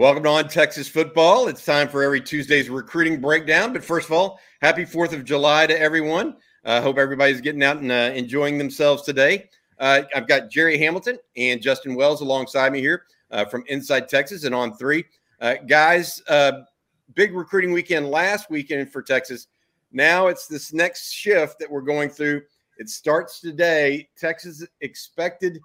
Welcome to On Texas Football. It's time for every Tuesday's recruiting breakdown. But first of all, happy 4th of July to everyone. I uh, hope everybody's getting out and uh, enjoying themselves today. Uh, I've got Gerry Hamilton and Justin Wells alongside me here uh, from Inside Texas and on three. Uh, guys, uh, big recruiting weekend last weekend for Texas. Now it's this next shift that we're going through. It starts today. Texas expected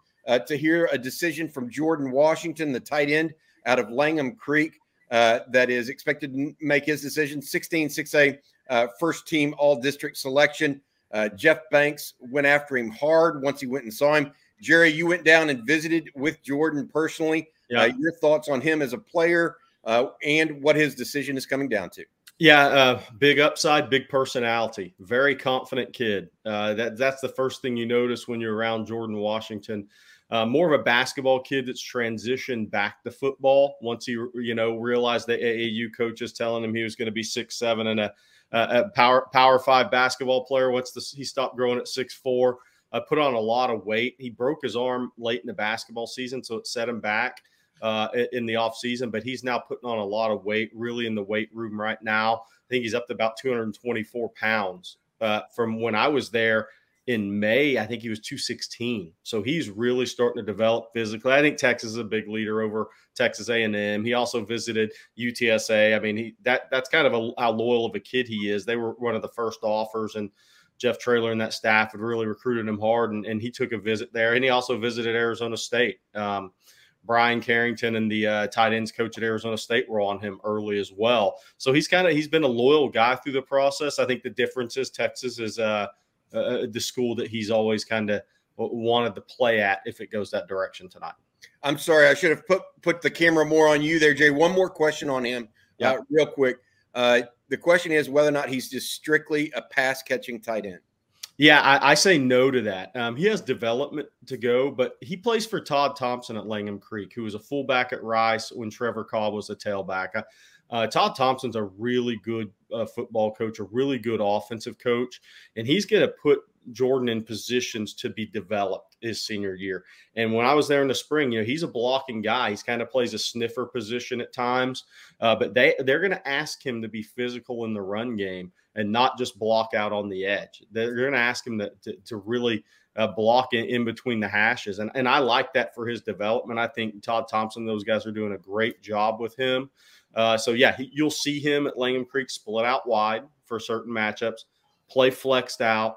to hear a decision from Jordan Washington, the tight end out of Langham Creek uh, that is expected to make his decision. 16 6A uh, first team all district selection. Uh, Jeff Banks went after him hard once he went and saw him. Gerry, you went down and visited with Jordan personally. Yeah. Uh, your thoughts on him as a player uh, and what his decision is coming down to? Yeah, uh, big upside, big personality, very confident kid. Uh, that that's the first thing you notice when you're around Jordan Washington uh, more of a basketball kid that's transitioned back to football once he you know realized the AAU coaches telling him he was going to be six seven and a, a, power power five basketball player. Once the, he stopped growing at six four, uh, put on a lot of weight. He broke his arm late in the basketball season, so it set him back uh, in the off season. But he's now putting on a lot of weight, really in the weight room right now. I think he's up to about 224 pounds uh, from when I was there in May, I think he was 216. So he's really starting to develop physically. I think Texas is a big leader over Texas A&M. He also visited UTSA. I mean, he that that's kind of a, how loyal of a kid he is. They were one of the first offers, and Jeff Traylor and that staff had really recruited him hard, and, and he took a visit there. And he also visited Arizona State. Um, Brian Carrington and the uh, tight ends coach at Arizona State were on him early as well. So he's kind of he's been a loyal guy through the process. I think the difference is Texas is uh, uh, uh, the school that he's always kind of wanted to play at if it goes that direction tonight. I'm sorry, I should have put put the camera more on you there, Jay. One more question on him, yeah, uh, real quick. Uh, the question is whether or not he's just strictly a pass catching tight end. Yeah, I, I, say no to that. Um, he has development to go, but he plays for Todd Thompson at Langham Creek, who was a fullback at Rice when Trevor Cobb was a tailback. Uh, Todd Thompson's a really good uh, football coach, a really good offensive coach, and he's going to put Jordan in positions to be developed his senior year. And when I was there in the spring, you know, he's a blocking guy. He's kind of plays a sniffer position at times, uh, but they they're going to ask him to be physical in the run game and not just block out on the edge. They're going to ask him to, to, to really uh, block in, in, between the hashes. And, and I like that for his development. I think Todd Thompson, those guys are doing a great job with him. Uh, so yeah, he, you'll see him at Langham Creek split out wide for certain matchups, play flexed out,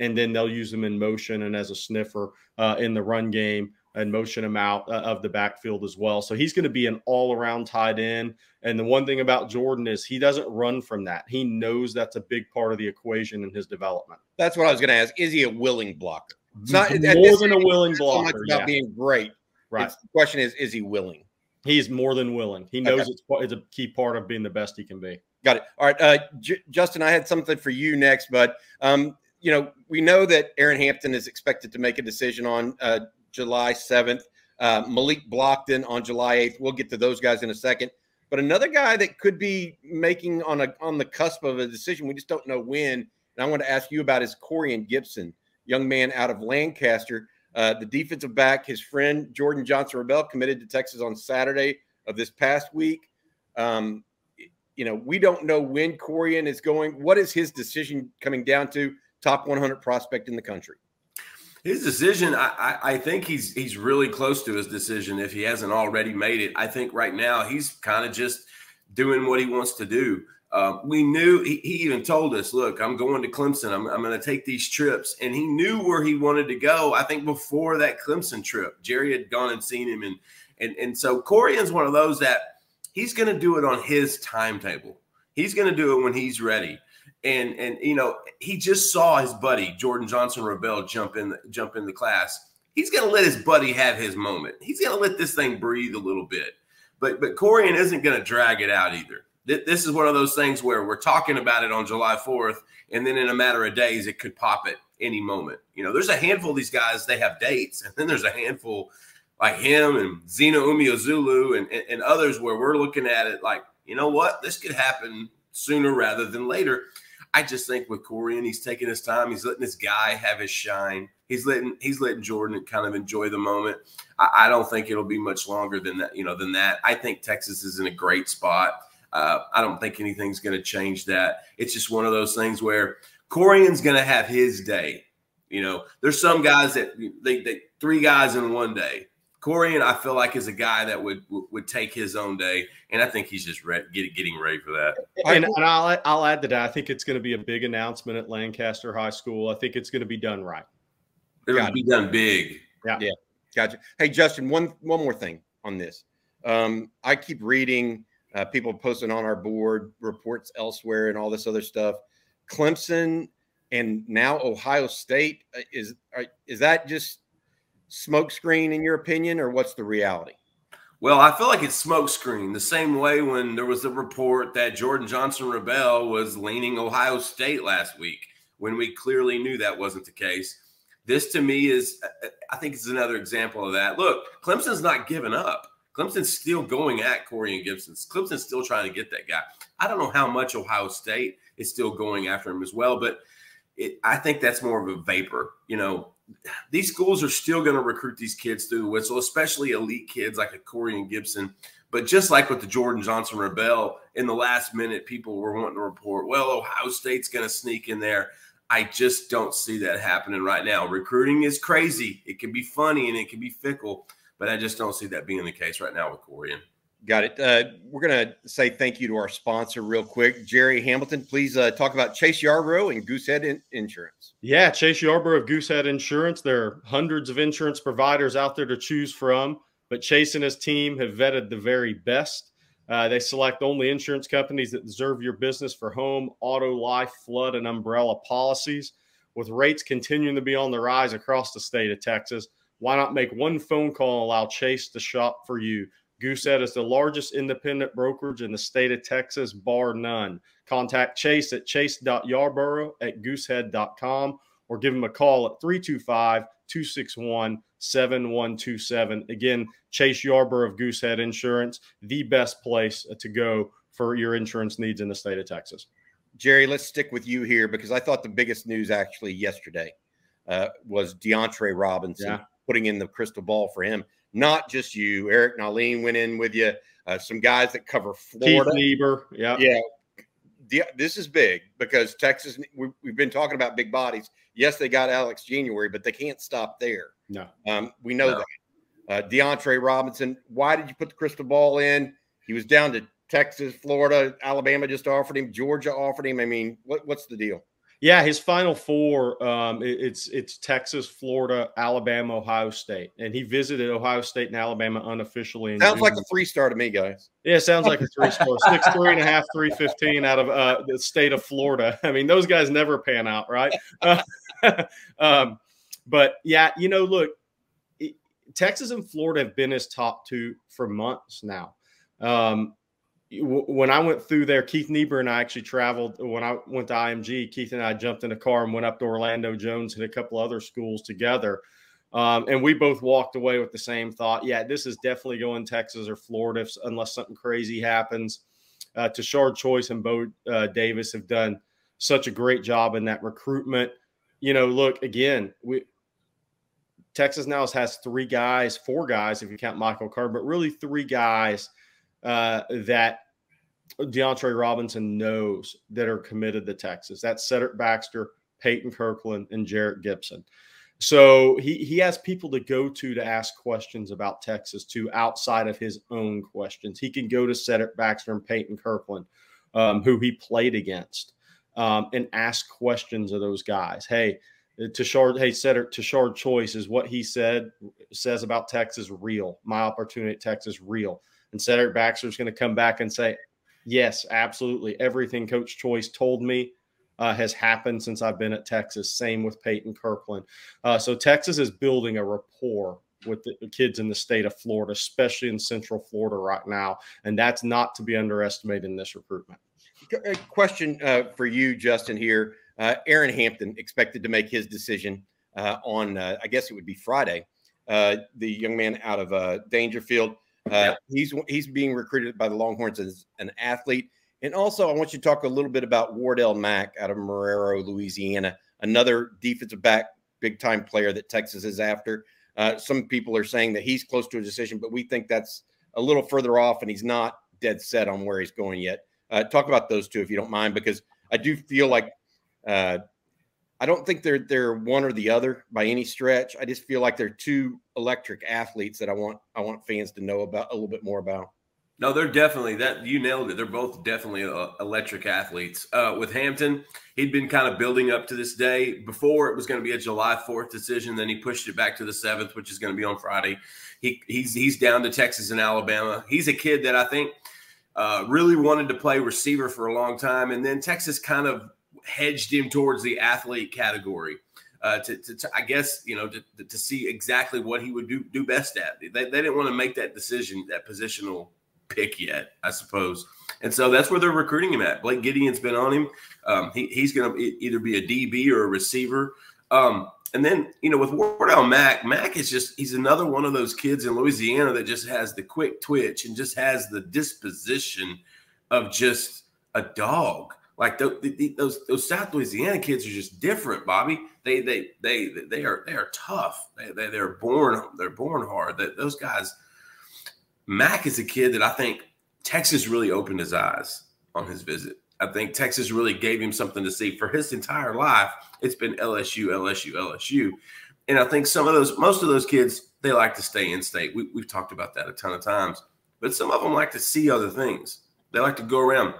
and then they'll use him in motion and as a sniffer uh, in the run game and motion him out uh, of the backfield as well. So he's going to be an all around tight end. And the one thing about Jordan is he doesn't run from that. He knows that's a big part of the equation in his development. That's what I was going to ask. Is he a willing blocker? It's not more than a willing blocker. So about yeah. being great. Right. It's, the question is, is he willing? He's more than willing. He knows okay. it's, it's a key part of being the best he can be. Got it. All right, uh, J- Justin, I had something for you next, but um, you know we know that Aaron Hampton is expected to make a decision on uh, July seventh. Uh, Malik Blocton on July eighth. We'll get to those guys in a second. But another guy that could be making on a on the cusp of a decision, we just don't know when. And I want to ask you about is Corian Gipson, young man out of Lancaster. Uh, the defensive back, his friend Jordan Johnson Rubell, committed to Texas on Saturday of this past week. Um, you know, we don't know when Corian is going. What is his decision coming down to? Top 100 prospect in the country. His decision, I, I, think he's he's really close to his decision if he hasn't already made it. I think right now he's kind of just doing what he wants to do. Uh, we knew he, he, even told us, "Look, I'm going to Clemson. I'm, I'm going to take these trips," and he knew where he wanted to go. I think before that Clemson trip, Gerry had gone and seen him, and and and so Corian's one of those that he's going to do it on his timetable. He's going to do it when he's ready. And and you know he just saw his buddy Jordan Johnson Rubell jump in jump in the class. He's going to let his buddy have his moment. He's going to let this thing breathe a little bit. But but Corian isn't going to drag it out either this is one of those things where we're talking about it on July 4th, and then in a matter of days, it could pop at any moment. You know, there's a handful of these guys, they have dates, and then there's a handful like him and Zina Umeozulu and, and, and others where we're looking at it like, you know what, this could happen sooner rather than later. I just think with Corian, he's taking his time. He's letting this guy have his shine. He's letting he's letting Jordan kind of enjoy the moment. I, I don't think it'll be much longer than that. You know, than that. I think Texas is in a great spot. Uh, I don't think anything's going to change that. It's just one of those things where Corian's going to have his day. You know, there's some guys that they, they three guys in one day. Corian, I feel like is a guy that would would take his own day, and I think he's just re- get, getting ready for that. And, and, I'll I'll add to that. I think it's going to be a big announcement at Lancaster High School. I think it's going to be done right. It'll be done big. Yeah, yeah, gotcha. Hey, Justin, one one more thing on this. Um, I keep reading uh, people posting on our board reports elsewhere and all this other stuff. Clemson and now Ohio State uh, is is that just smokescreen in your opinion, or what's the reality? Well, I feel like it's smokescreen. The same way when there was a report that Jordan Johnson Rubell was leaning Ohio State last week, when we clearly knew that wasn't the case. This to me is, I think, is another example of that. Look, Clemson's not giving up. Clemson's still going at Corian Gipson. Clemson's still trying to get that guy. I don't know how much Ohio State is still going after him as well, but it, I think that's more of a vapor. You know, these schools are still going to recruit these kids through the whistle, especially elite kids like a Corian Gipson. But just like with the Jordan Johnson Rubell, in the last minute, people were wanting to report, well, Ohio State's going to sneak in there. I just don't see that happening right now. Recruiting is crazy. It can be funny and it can be fickle, but I just don't see that being the case right now with Corian. Got it. Uh, we're going to say thank you to our sponsor real quick. Gerry Hamilton, please uh, talk about Chase Yarborough and Goosehead in- Insurance. Yeah, Chase Yarborough of Goosehead Insurance. There are hundreds of insurance providers out there to choose from, but Chase and his team have vetted the very best. Uh, they select only insurance companies that deserve your business for home, auto, life, flood, and umbrella policies. With rates continuing to be on the rise across the state of Texas, why not make one phone call and allow Chase to shop for you? Goosehead is the largest independent brokerage in the state of Texas, bar none. Contact Chase at chase.yarborough at goosehead.com or give him a call at 325 261 7127. Again, Chase Yarborough of Goosehead Insurance, the best place to go for your insurance needs in the state of Texas. Gerry, let's stick with you here because I thought the biggest news actually yesterday uh, was DeAndre Robinson yeah. putting in the crystal ball for him not just you. Eric Nahlin went in with you. Uh, some guys that cover Florida. Keith Niebuhr. Yeah. Yeah. The, this is big because Texas, we, have been talking about big bodies. Yes, they got Alex January, but they can't stop there. No. Um, we know no. that. Uh, DeAndre Robinson, why did you put the crystal ball in? He was down to Texas, Florida, Alabama just offered him, Georgia offered him. I mean, what, what's the deal? Yeah, his final four. Um, it, it's it's Texas, Florida, Alabama, Ohio State, and he visited Ohio State and Alabama unofficially. Sounds like a three star to me, guys. Yeah, sounds like a three star. Six three and a half, three fifteen out of uh, the state of Florida. I mean, those guys never pan out, right? Uh, um, but yeah, you know, look, it, Texas and Florida have been his top two for months now. Um, when I went through there, Keith Niebuhr and I actually traveled. When I went to IMG, Keith and I jumped in a car and went up to Orlando Jones and a couple other schools together. Um, and we both walked away with the same thought. Yeah, this is definitely going Texas or Florida if, unless something crazy happens. Uh, Tashard Choice and Bo uh, Davis have done such a great job in that recruitment. You know, look again, we Texas now has three guys, four guys if you count Michael Carter, but really three guys uh, that DeAndre Robinson knows that are committed to Texas. That's Cedric Baxter, Peyton Kirkland, and Jerrick Gibson. So he he has people to go to to ask questions about Texas to outside of his own questions. He can go to Cedric Baxter and Peyton Kirkland, um, who he played against, um, and ask questions of those guys. Hey, Tashard, hey, Cedric, Tashard Choice is what he said says about Texas real. My opportunity at Texas real. And Cedric Baxter is going to come back and say, yes, absolutely. Everything Coach Choice told me uh, has happened since I've been at Texas. Same with Peyton Kirkland. Uh, so Texas is building a rapport with the kids in the state of Florida, especially in Central Florida right now. And that's not to be underestimated in this recruitment. A question uh, for you, Justin, here. Uh, Aaron Hampton expected to make his decision uh, on, uh, I guess it would be Friday. the young man out of Daingerfield. Uh, he's he's being recruited by the Longhorns as an athlete. And also, I want you to talk a little bit about Wardell Mack out of Marrero, Louisiana, another defensive back big time player that Texas is after. Uh, some people are saying that he's close to a decision, but we think that's a little further off, and he's not dead set on where he's going yet. Uh, talk about those two if you don't mind, because I do feel like uh, I don't think they're they're one or the other by any stretch. I just feel like they're two electric athletes that I want I want fans to know about a little bit more about. No, they're definitely that. You nailed it. They're both definitely uh, electric athletes. Uh, with Hampton, he'd been kind of building up to this day. Before it was going to be a July fourth decision, then he pushed it back to the seventh, which is going to be on Friday. He, he's he's down to Texas and Alabama. He's a kid that I think uh, really wanted to play receiver for a long time, and then Texas kind of hedged him towards the athlete category. Uh, to, to, to, I guess you know to, to see exactly what he would do do best at. They, they didn't want to make that decision, that positional pick yet, I suppose. And so that's where they're recruiting him at. Blake Gideon's been on him. Um, he, he's going to either be a DB or a receiver. Um, and then, you know, with Wardell Mack, Mack is just, he's another one of those kids in Louisiana that just has the quick twitch and just has the disposition of just a dog. Like the, the, those those South Louisiana kids are just different, Bobby. They they they they are they are tough. They, they they're born they're born hard. That those guys – Mack is a kid that I think Texas really opened his eyes on his visit. I think Texas really gave him something to see for his entire life. It's been LSU, LSU, LSU. And I think some of those, most of those kids, they like to stay in state. We, have talked about that a ton of times, but some of them like to see other things. They like to go around.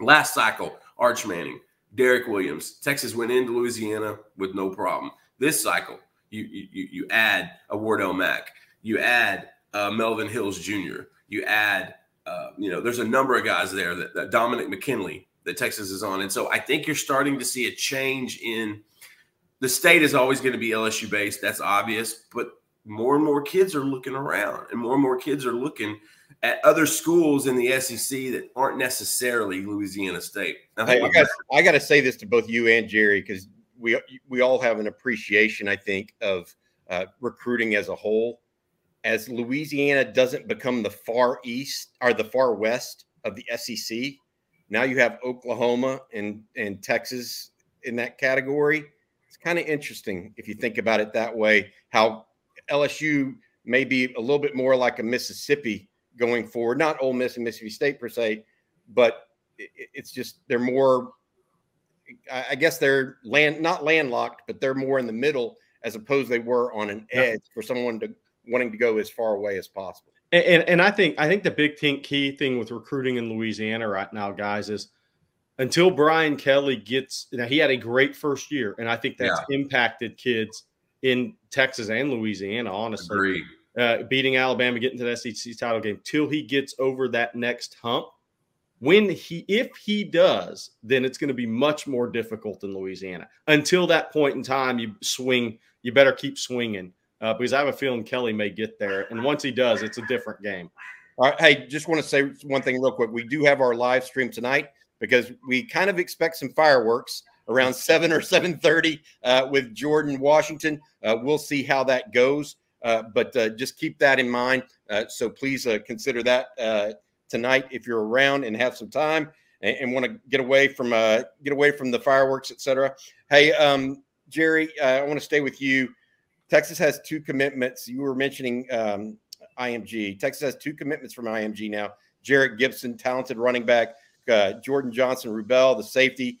Last cycle, Arch Manning, Derek Williams, Texas went into Louisiana with no problem. This cycle, you you you add a Wardell Mack, you add uh, Melvin Hills Jr. You add, uh, you know, there's a number of guys there that, that, Dominic McKinley that Texas is on, and so I think you're starting to see a change in the state is always going to be LSU based. That's obvious, but more and more kids are looking around, and more and more kids are looking at other schools in the SEC that aren't necessarily Louisiana State. I, I, got, I got to say this to both you and Gerry because we we all have an appreciation, I think, of uh, recruiting as a whole as Louisiana doesn't become the far east or the far west of the SEC, now you have Oklahoma and, and Texas in that category. It's kind of interesting if you think about it that way, how LSU may be a little bit more like a Mississippi going forward, not Ole Miss and Mississippi State per se, but it's just they're more I guess they're land not landlocked, but they're more in the middle as opposed they were on an edge for someone to wanting to go as far away as possible. And, and, and I think I think the big thing, key thing with recruiting in Louisiana right now, guys, is until Brian Kelly gets now he had a great first year, and I think that's yeah. impacted kids in Texas and Louisiana. Honestly, uh, beating Alabama, getting to the SEC title game, till he gets over that next hump. When he, if he does, then it's going to be much more difficult in Louisiana. Until that point in time, you swing. You better keep swinging uh, because I have a feeling Kelly may get there. And once he does, it's a different game. All right. Hey, just want to say one thing real quick. We do have our live stream tonight because we kind of expect some fireworks around 7 or 7.30 uh, with jordan washington uh, we'll see how that goes uh, but uh, just keep that in mind uh, so please uh, consider that tonight if you're around and have some time and, and want to get away from get away from the fireworks etc hey um, gerry i want to stay with you Texas has two commitments. You were mentioning um, IMG. Texas has two commitments from IMG now. Jerrick Gibson, talented running back. Uh, Jordan Johnson Rubell, the safety.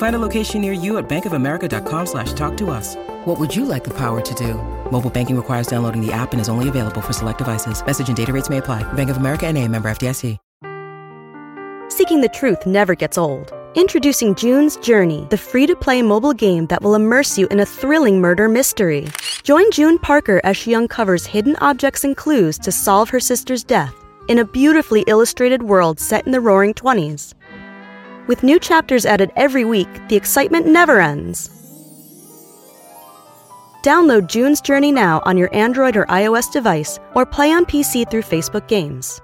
Find a location near you at bankofamerica.com slash talk to us. What would you like the power to do? Mobile banking requires downloading the app and is only available for select devices. Message and data rates may apply. Bank of America and a member FDIC. Seeking the truth never gets old. Introducing June's Journey, the free-to-play mobile game that will immerse you in a thrilling murder mystery. Join June Parker as she uncovers hidden objects and clues to solve her sister's death in a beautifully illustrated world set in the roaring 20s. With new chapters added every week, the excitement never ends. Download June's Journey now on your Android or iOS device or play on PC through Facebook Games.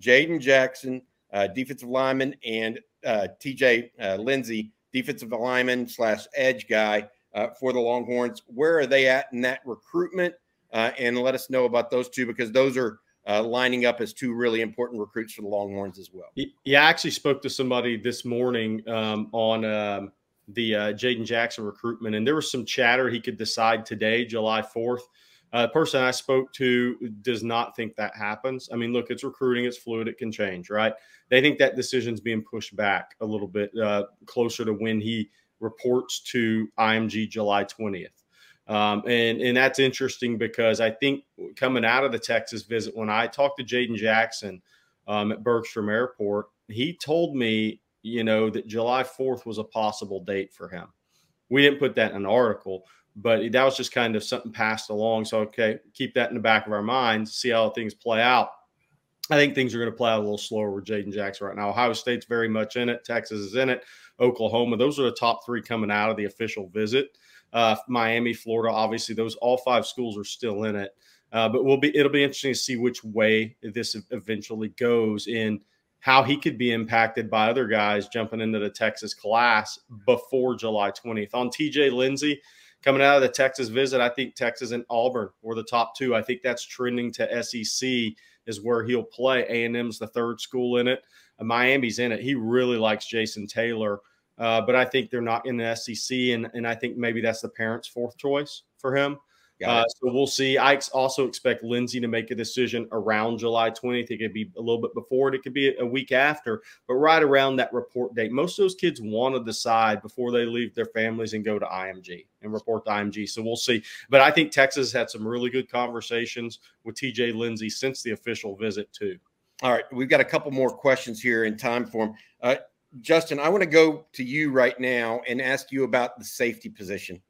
Jaden Jackson, uh, defensive lineman, and uh, TJ uh, Lindsey, defensive lineman slash edge guy uh, for the Longhorns. Where are they at in that recruitment? Uh, and let us know about those two because those are uh, lining up as two really important recruits for the Longhorns as well. Yeah, I actually spoke to somebody this morning um, on um, the uh, Jaden Jackson recruitment, and there was some chatter he could decide today, July 4th. Uh, the person I spoke to does not think that happens. I mean, look, it's recruiting, it's fluid, it can change, right? They think that decision's being pushed back a little bit uh, closer to when he reports to IMG July 20th. Um, and and that's interesting because I think coming out of the Texas visit, when I talked to Jaden Jackson um, at Bergstrom Airport, he told me, you know, that July 4th was a possible date for him. We didn't put that in an article, but that was just kind of something passed along. So okay, keep that in the back of our minds, see how things play out. I think things are going to play out a little slower with Jaden Jackson right now. Ohio State's very much in it. Texas is in it. Oklahoma. Those are the top three coming out of the official visit uh, Miami, Florida. Obviously, those all five schools are still in it. Uh, but we'll be it'll be interesting to see which way this eventually goes in how he could be impacted by other guys jumping into the Texas class before July 20th. On TJ Lindsey coming out of the Texas visit, I think Texas and Auburn were the top two. I think that's trending to SEC is where he'll play. A&M's the third school in it. Miami's in it. He really likes Jason Taylor. Uh, but I think they're not in the SEC, and and I think maybe that's the parents' fourth choice for him. Uh, so we'll see. I also expect Lindsey to make a decision around July 20th. It could be a little bit before it. It could be a week after, but right around that report date. Most of those kids want to decide before they leave their families and go to IMG and report to IMG. So we'll see. But I think Texas had some really good conversations with TJ Lindsey since the official visit too. All right, we've got a couple more questions here in time form. Uh, Justin, I want to go to you right now and ask you about the safety position.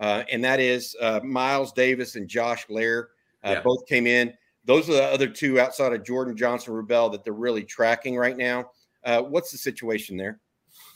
Uh, and that is uh, Miles Davis and Josh Lair. Uh, yeah. Both came in. Those are the other two outside of Jordan Johnson Rubell that they're really tracking right now. Uh, what's the situation there?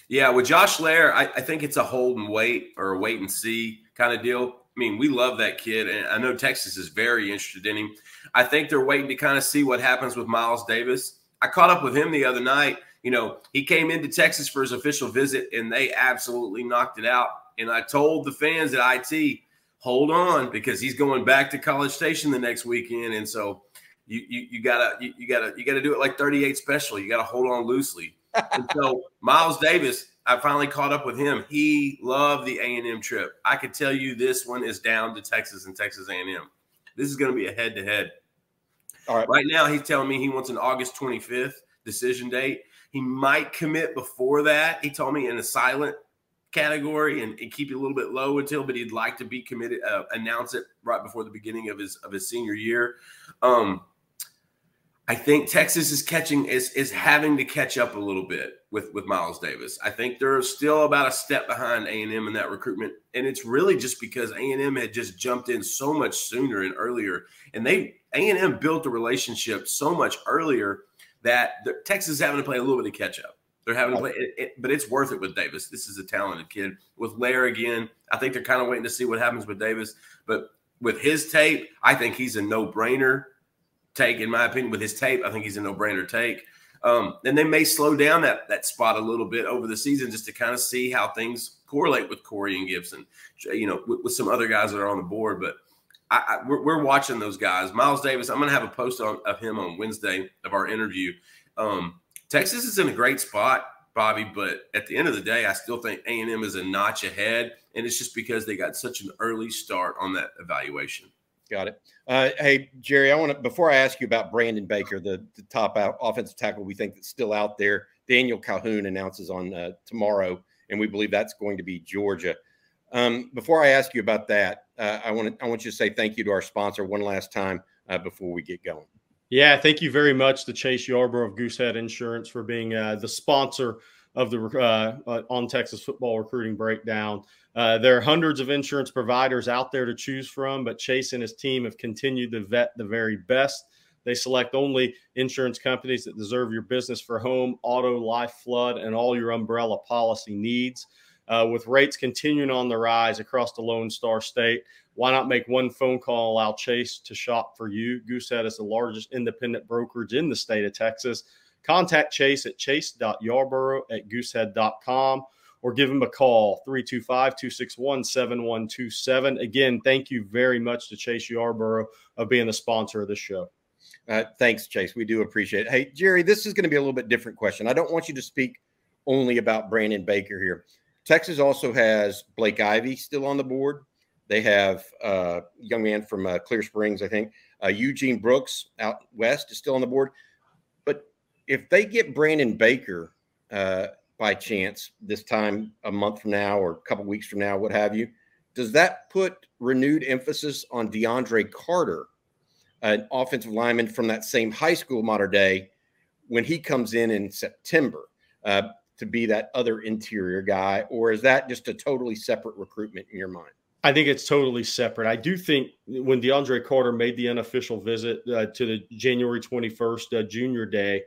Yeah, with Josh Lair, I, I, think it's a hold and wait or a wait and see kind of deal. I mean, we love that kid, and I know Texas is very interested in him. I think they're waiting to kind of see what happens with Miles Davis. I caught up with him the other night you know, he came into Texas for his official visit and they absolutely knocked it out. And I told the fans at IT, hold on because he's going back to College Station the next weekend. And so you you, you gotta you, you, gotta you gotta do it like 38 special. You gotta hold on loosely. and so Miles Davis, I finally caught up with him. He loved the A and M trip. I could tell you this one is down to Texas and Texas A and M. This is going to be a head to head. All right. Right now, he's telling me he wants an August 25th decision date. He might commit before that. He told me in a silent category and, and keep it a little bit low until, but he'd like to be committed, uh, announce it right before the beginning of his of his senior year. Um, I think Texas is catching is is having to catch up a little bit with with Miles Davis. I think they're still about a step behind A and M in that recruitment, and it's really just because A and M had just jumped in so much sooner and earlier, and they A and M built the relationship so much earlier that Texas is having to play a little bit of catch up. They're having to play, it, it, but it's worth it with Davis. This is a talented kid. With Lair again, I think they're kind of waiting to see what happens with Davis. But with his tape, I think he's a no brainer take, in my opinion. With his tape, I think he's a no brainer take. Um, and they may slow down that that spot a little bit over the season just to kind of see how things correlate with Corian Gipson, you know, with, with some other guys that are on the board. But I, I, we're, we're, watching those guys. Miles Davis, I'm going to have a post on, of him on Wednesday of our interview. Um, Texas is in a great spot, Bobby, but at the end of the day, I still think A&M is a notch ahead, and it's just because they got such an early start on that evaluation. Got it. Uh, hey, Gerry, I want to before I ask you about Brandon Baker, the, the top out offensive tackle we think that's still out there. Daniel Calhoun announces on uh, tomorrow, and we believe that's going to be Georgia. Um, before I ask you about that, uh, I want to I want you to say thank you to our sponsor one last time uh, before we get going. Yeah, thank you very much to Chase Yarborough of Goosehead Insurance for being uh, the sponsor of the uh, on Texas football recruiting breakdown. Uh, there are hundreds of insurance providers out there to choose from, but Chase and his team have continued to vet the very best. They select only insurance companies that deserve your business for home, auto, life, flood, and all your umbrella policy needs. Uh, with rates continuing on the rise across the Lone Star State, why not make one phone call allow Chase to shop for you? Goosehead is the largest independent brokerage in the state of Texas. contact Chase at chase.yarborough at goosehead.com or give him a call 325 261 7127. Again, thank you very much to Chase Yarborough of being the sponsor of this show. Uh, thanks, Chase. We do appreciate it. Hey, Gerry, this is going to be a little bit different question. I don't want you to speak only about Brandon Baker here. Texas also has Blake Ivy still on the board. They have a uh, young man from uh, Clear Springs, I think. Uh, Eugene Brooks out west is still on the board. But if they get Brandon Baker uh, by chance this time a month from now or a couple weeks from now, what have you, does that put renewed emphasis on DeAndre Carter, an offensive lineman from that same high school modern day, when he comes in in September? Uh, to be that other interior guy, or is that just a totally separate recruitment in your mind? I think it's totally separate. I do think when DeAndre Carter made the unofficial visit uh, to the January 21st uh, junior day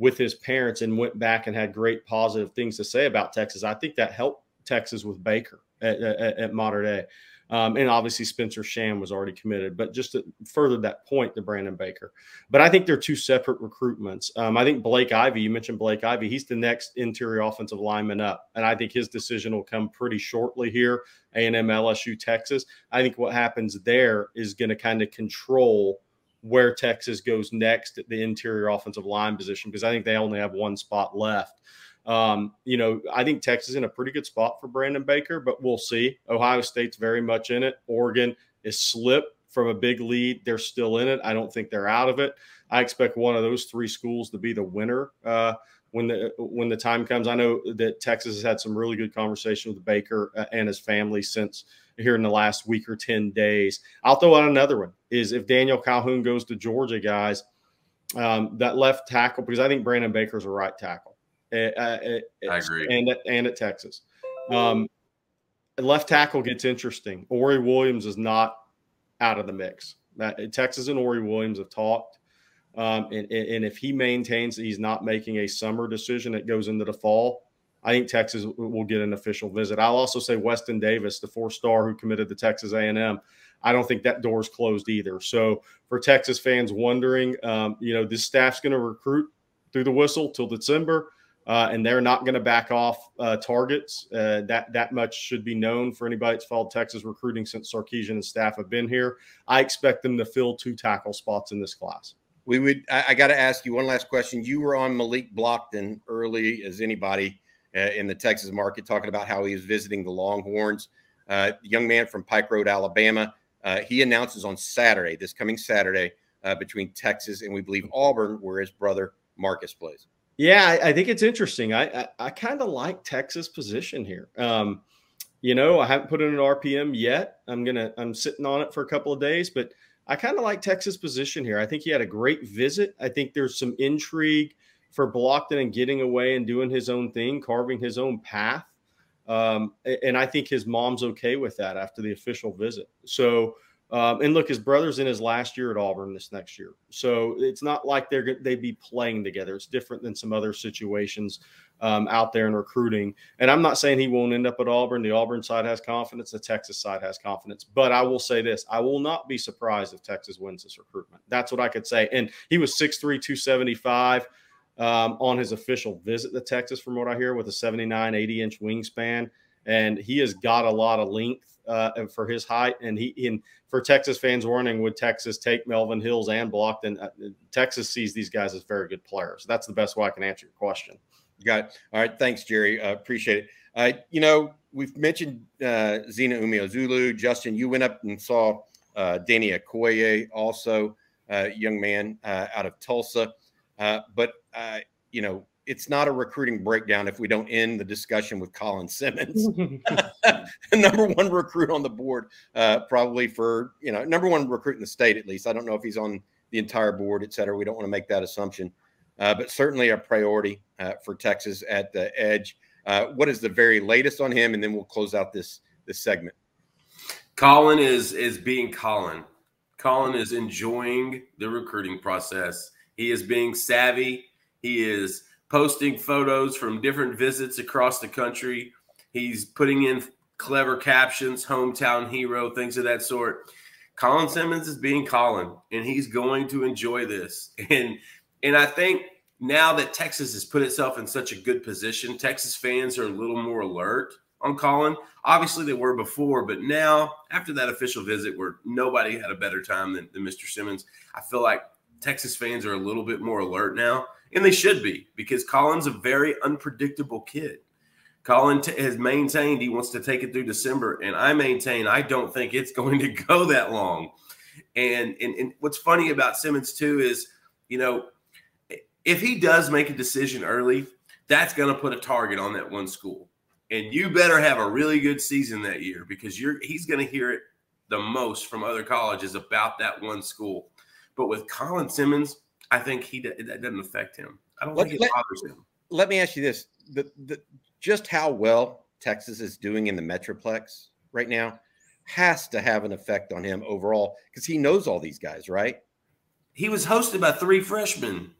with his parents and went back and had great positive things to say about Texas, I think that helped Texas with Baker at, at, at Mater Dei. Um, and obviously Spencer Sham was already committed, but just to further that point to Brandon Baker. But I think they're two separate recruitments. Um, I think Blake Ivy, you mentioned Blake Ivy, he's the next interior offensive lineman up, and I think his decision will come pretty shortly here. A and M, LSU, Texas. I think what happens there is going to kind of control where Texas goes next at the interior offensive line position because I think they only have one spot left. Um, you know, I think Texas is in a pretty good spot for Brandon Baker, but we'll see. Ohio State's very much in it. Oregon is slipped from a big lead. They're still in it. I don't think they're out of it. I expect one of those three schools to be the winner uh, when the when the time comes. I know that Texas has had some really good conversation with Baker uh, and his family since here in the last week or ten days. I'll throw out another one: is if Daniel Calhoun goes to Georgia, guys, um, that left tackle because I think Brandon Baker's a right tackle. At, at, I agree. And at, and at Texas. Um, left tackle gets interesting. Ori Williams is not out of the mix. That, Texas and Ori Williams have talked. Um, and, and if he maintains that he's not making a summer decision that goes into the fall, I think Texas will get an official visit. I'll also say Weston Davis, the four star who committed to Texas A&M. I don't think that door's closed either. So for Texas fans wondering, um, you know, this staff's going to recruit through the whistle till December uh, and they're not going to back off uh, targets. Uh, that that much should be known for anybody that's followed Texas recruiting since Sarkisian and staff have been here. I expect them to fill two tackle spots in this class. We would. I, I got to ask you one last question. You were on Malik Blocton early as anybody uh, in the Texas market, talking about how he was visiting the Longhorns. Uh, young man from Pike Road, Alabama. Uh, he announces on Saturday, this coming Saturday, between Texas and we believe Auburn, where his brother Marcus plays. Yeah, I, I think it's interesting. I I, I kind of like Texas' position here. Um, you know, I haven't put in an RPM yet. I'm gonna I'm sitting on it for a couple of days, but I kind of like Texas' position here. I think he had a great visit. I think there's some intrigue for Blocton and getting away and doing his own thing, carving his own path. Um, and I think his mom's okay with that after the official visit. So um, and look, his brother's in his last year at Auburn this next year, so it's not like they're they'd be playing together. It's different than some other situations um, out there in recruiting. And I'm not saying he won't end up at Auburn. The Auburn side has confidence. The Texas side has confidence. But I will say this: I will not be surprised if Texas wins this recruitment. That's what I could say. And he was 6'3", 275 um, on his official visit to Texas, from what I hear, with a 79, 80 inch wingspan, and he has got a lot of length uh, for his height. And he in for Texas fans warning, would Texas take Melvin Hills and Blocton? Uh, Texas sees these guys as very good players. That's the best way I can answer your question. Got it. All right. Thanks, Gerry. Uh, appreciate it. Uh, you know, we've mentioned uh, Zina Umeozulu. Justin, you went up and saw uh, Danny Okoye, also a uh, young man uh, out of Tulsa. Uh, but, uh, you know, it's not a recruiting breakdown if we don't end the discussion with Colin Simmons, number one recruit on the board, uh, probably for you know number one recruit in the state at least. I don't know if he's on the entire board, et cetera. We don't want to make that assumption, uh, but certainly a priority uh, for Texas at the edge. Uh, what is the very latest on him, and then we'll close out this this segment. Colin is is being Colin. Colin is enjoying the recruiting process. He is being savvy. He is posting photos from different visits across the country. He's putting in clever captions, hometown hero, things of that sort. Colin Simmons is being Colin, and he's going to enjoy this. And and I think now that Texas has put itself in such a good position, Texas fans are a little more alert on Colin. Obviously, they were before, but now after that official visit where nobody had a better time than, than Mr. Simmons, I feel like Texas fans are a little bit more alert now, and they should be because Colin's a very unpredictable kid. Colin t- has maintained he wants to take it through December, and I maintain I don't think it's going to go that long. And, and and what's funny about Simmons too is, you know, if he does make a decision early, that's going to put a target on that one school, and you better have a really good season that year because you're he's going to hear it the most from other colleges about that one school. But with Colin Simmons, I think he that doesn't affect him. I don't let, think it bothers him. Let me ask you this: the, the just how well Texas is doing in the Metroplex right now has to have an effect on him overall because he knows all these guys, right? He was hosted by three freshmen.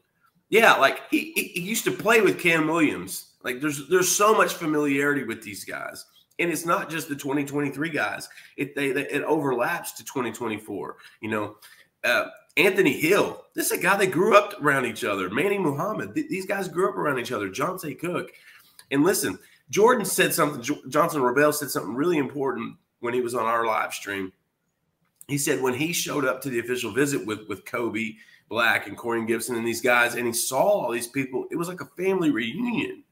Yeah, like he, he used to play with Cam Williams. Like there's there's so much familiarity with these guys. And it's not just the 2023 guys. It they, they it overlaps to 2024. You know, uh, Anthony Hill. This is a guy that grew up around each other. Manny Muhammad. Th- these guys grew up around each other. Johntay Cook. And listen, Jordan said something. Johnson Rubell said something really important when he was on our live stream. He said when he showed up to the official visit with with Kobe Black and Corian Gipson and these guys, and he saw all these people, it was like a family reunion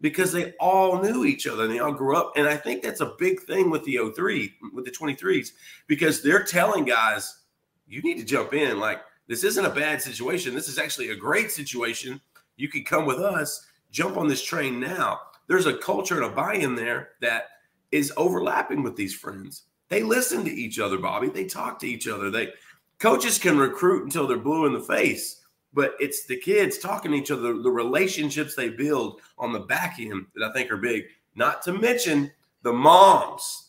because they all knew each other and they all grew up. And I think that's a big thing with the 03, with the 23s, because they're telling guys, you need to jump in. Like, this isn't a bad situation. This is actually a great situation. You can come with us, jump on this train now. There's a culture and a buy in there that is overlapping with these friends. They listen to each other, Bobby. They talk to each other. They coaches can recruit until they're blue in the face, but it's the kids talking to each other, the relationships they build on the back end that I think are big. Not to mention the moms.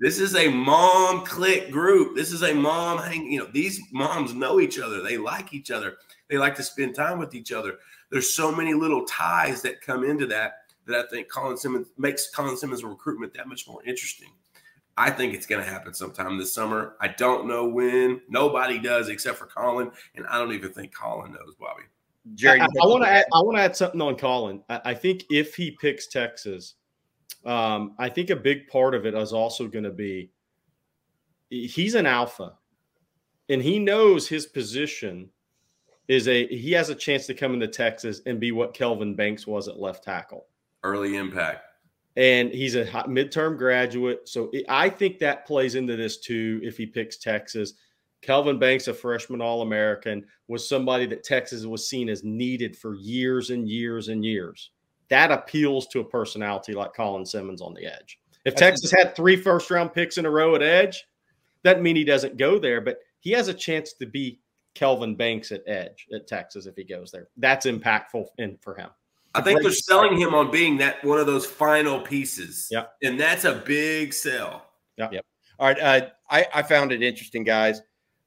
This is a mom click group. This is a mom hang. You know, these moms know each other. They like each other. They like to spend time with each other. There's so many little ties that come into that that I think Colin Simmons makes Colin Simmons' recruitment that much more interesting. I think it's going to happen sometime this summer. I don't know when. Nobody does except for Colin, and I don't even think Colin knows, Bobby. Gerry, I, I want to add, I want to add something on Colin. I, I, think if he picks Texas, um, I think a big part of it is also going to be he's an alpha, and he knows his position is a he has a chance to come into Texas and be what Kelvin Banks was at left tackle. Early impact and he's a midterm graduate. So I think that plays into this too. If he picks Texas, Kelvin Banks, a freshman All American, was somebody that Texas was seen as needed for years and years and years. That appeals to a personality like Colin Simmons on the edge. If Texas had three first round picks in a row at edge, that mean he doesn't go there, but he has a chance to be Kelvin Banks at edge at Texas if he goes there. That's impactful in, for him. I think they're selling him on being that one of those final pieces. Yeah. And that's a big sell. Yeah. Yep. All right. Uh, I, I found it interesting, guys.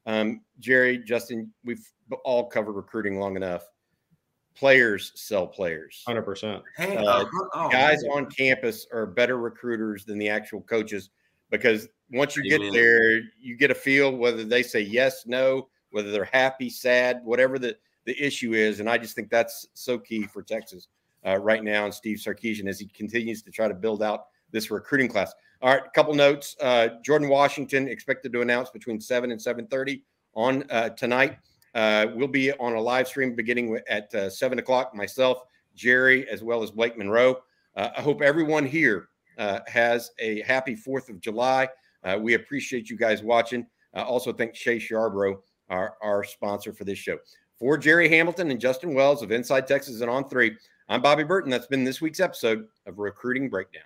Um, Gerry, Justin, we've all covered recruiting long enough. Players sell players. 100%. Uh, oh, guys man. on campus are better recruiters than the actual coaches because once you Amen. get there, you get a feel whether they say yes, no, whether they're happy, sad, whatever the, the issue is. And I just think that's so key for Texas uh, right now and Steve Sarkisian as he continues to try to build out this recruiting class. All right, a couple notes. Uh, Jordan Washington expected to announce between seven and seven thirty on uh, tonight. Uh, we'll be on a live stream beginning at uh, seven o'clock. Myself, Gerry, as well as Blake Monroe. Uh, I hope everyone here has a happy Fourth of July. we appreciate you guys watching. also, thank Chase Yarborough, our, our sponsor for this show. For Gerry Hamilton and Justin Wells of Inside Texas and On Three, I'm Bobby Burton. That's been this week's episode of Recruiting Breakdown.